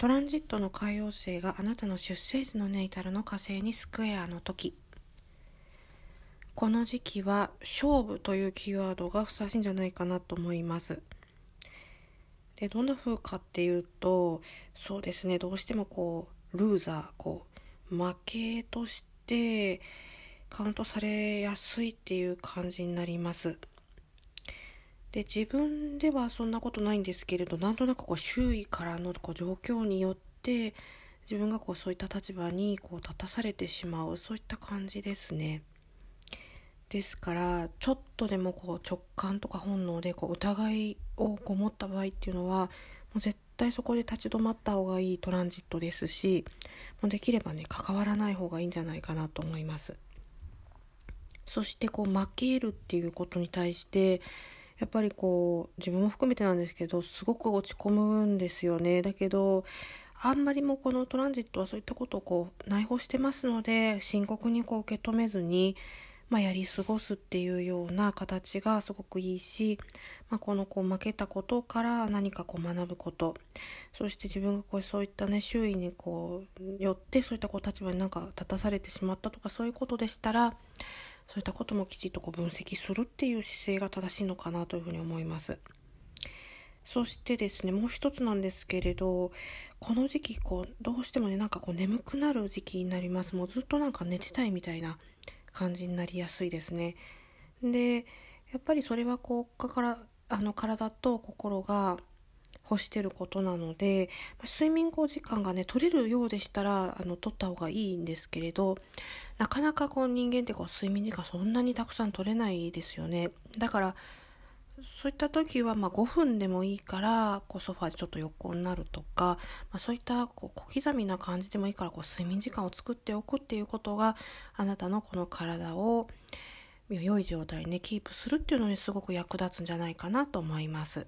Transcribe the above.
トランジットの海王星があなたの出生時のネイタルの火星にスクエアの時。この時期は勝負というキーワードがふさわしいんじゃないかなと思います。でどんな風かっていうとそうですねどうしてもこうルーザーこう負けとしてカウントされやすいっていう感じになります。で自分ではそんなことないんですけれどなんとなくこう周囲からのこう状況によって自分がこうそういった立場にこう立たされてしまうそういった感じですね。ですからちょっとでもこう直感とか本能でこう疑いをこう持った場合っていうのはもう絶対そこで立ち止まった方がいいトランジットですしもうできればね関わらない方がいいんじゃないかなと思います。そしてこう負けるっていうことに対してやっぱりこう自分も含めてなんですけどすごく落ち込むんですよね。だけどあんまりもこのトランジットはそういったことをこう内包してますので深刻にこう受け止めずに、まあ、やり過ごすっていうような形がすごくいいし、まあ、このこう負けたことから何かこう学ぶこと。そして自分がこうそういったね周囲にこうよってそういったこう立場になんか立たされてしまったとかそういうことでしたらそういったこともきちっとこう分析するっていう姿勢が正しいのかなというふうに思います。そしてですね、もう一つなんですけれど、この時期、こう、どうしてもね、なんかこう眠くなる時期になります。もうずっとなんか寝てたいみたいな感じになりやすいですね。で、やっぱりそれはこう、から、あの、体と心が欲してることなので、ま睡眠時間がね、取れるようでしたら、あの、取った方がいいんですけれど、なかなかこう人間ってこう睡眠時間そんなにたくさん取れないですよね。だから、そういった時はま5分でもいいからこうソファーでちょっと横になるとか、まあ、そういったこう小刻みな感じでもいいからこう睡眠時間を作っておくっていうことがあなたのこの体を良い状態に、ね、キープするっていうのにすごく役立つんじゃないかなと思います。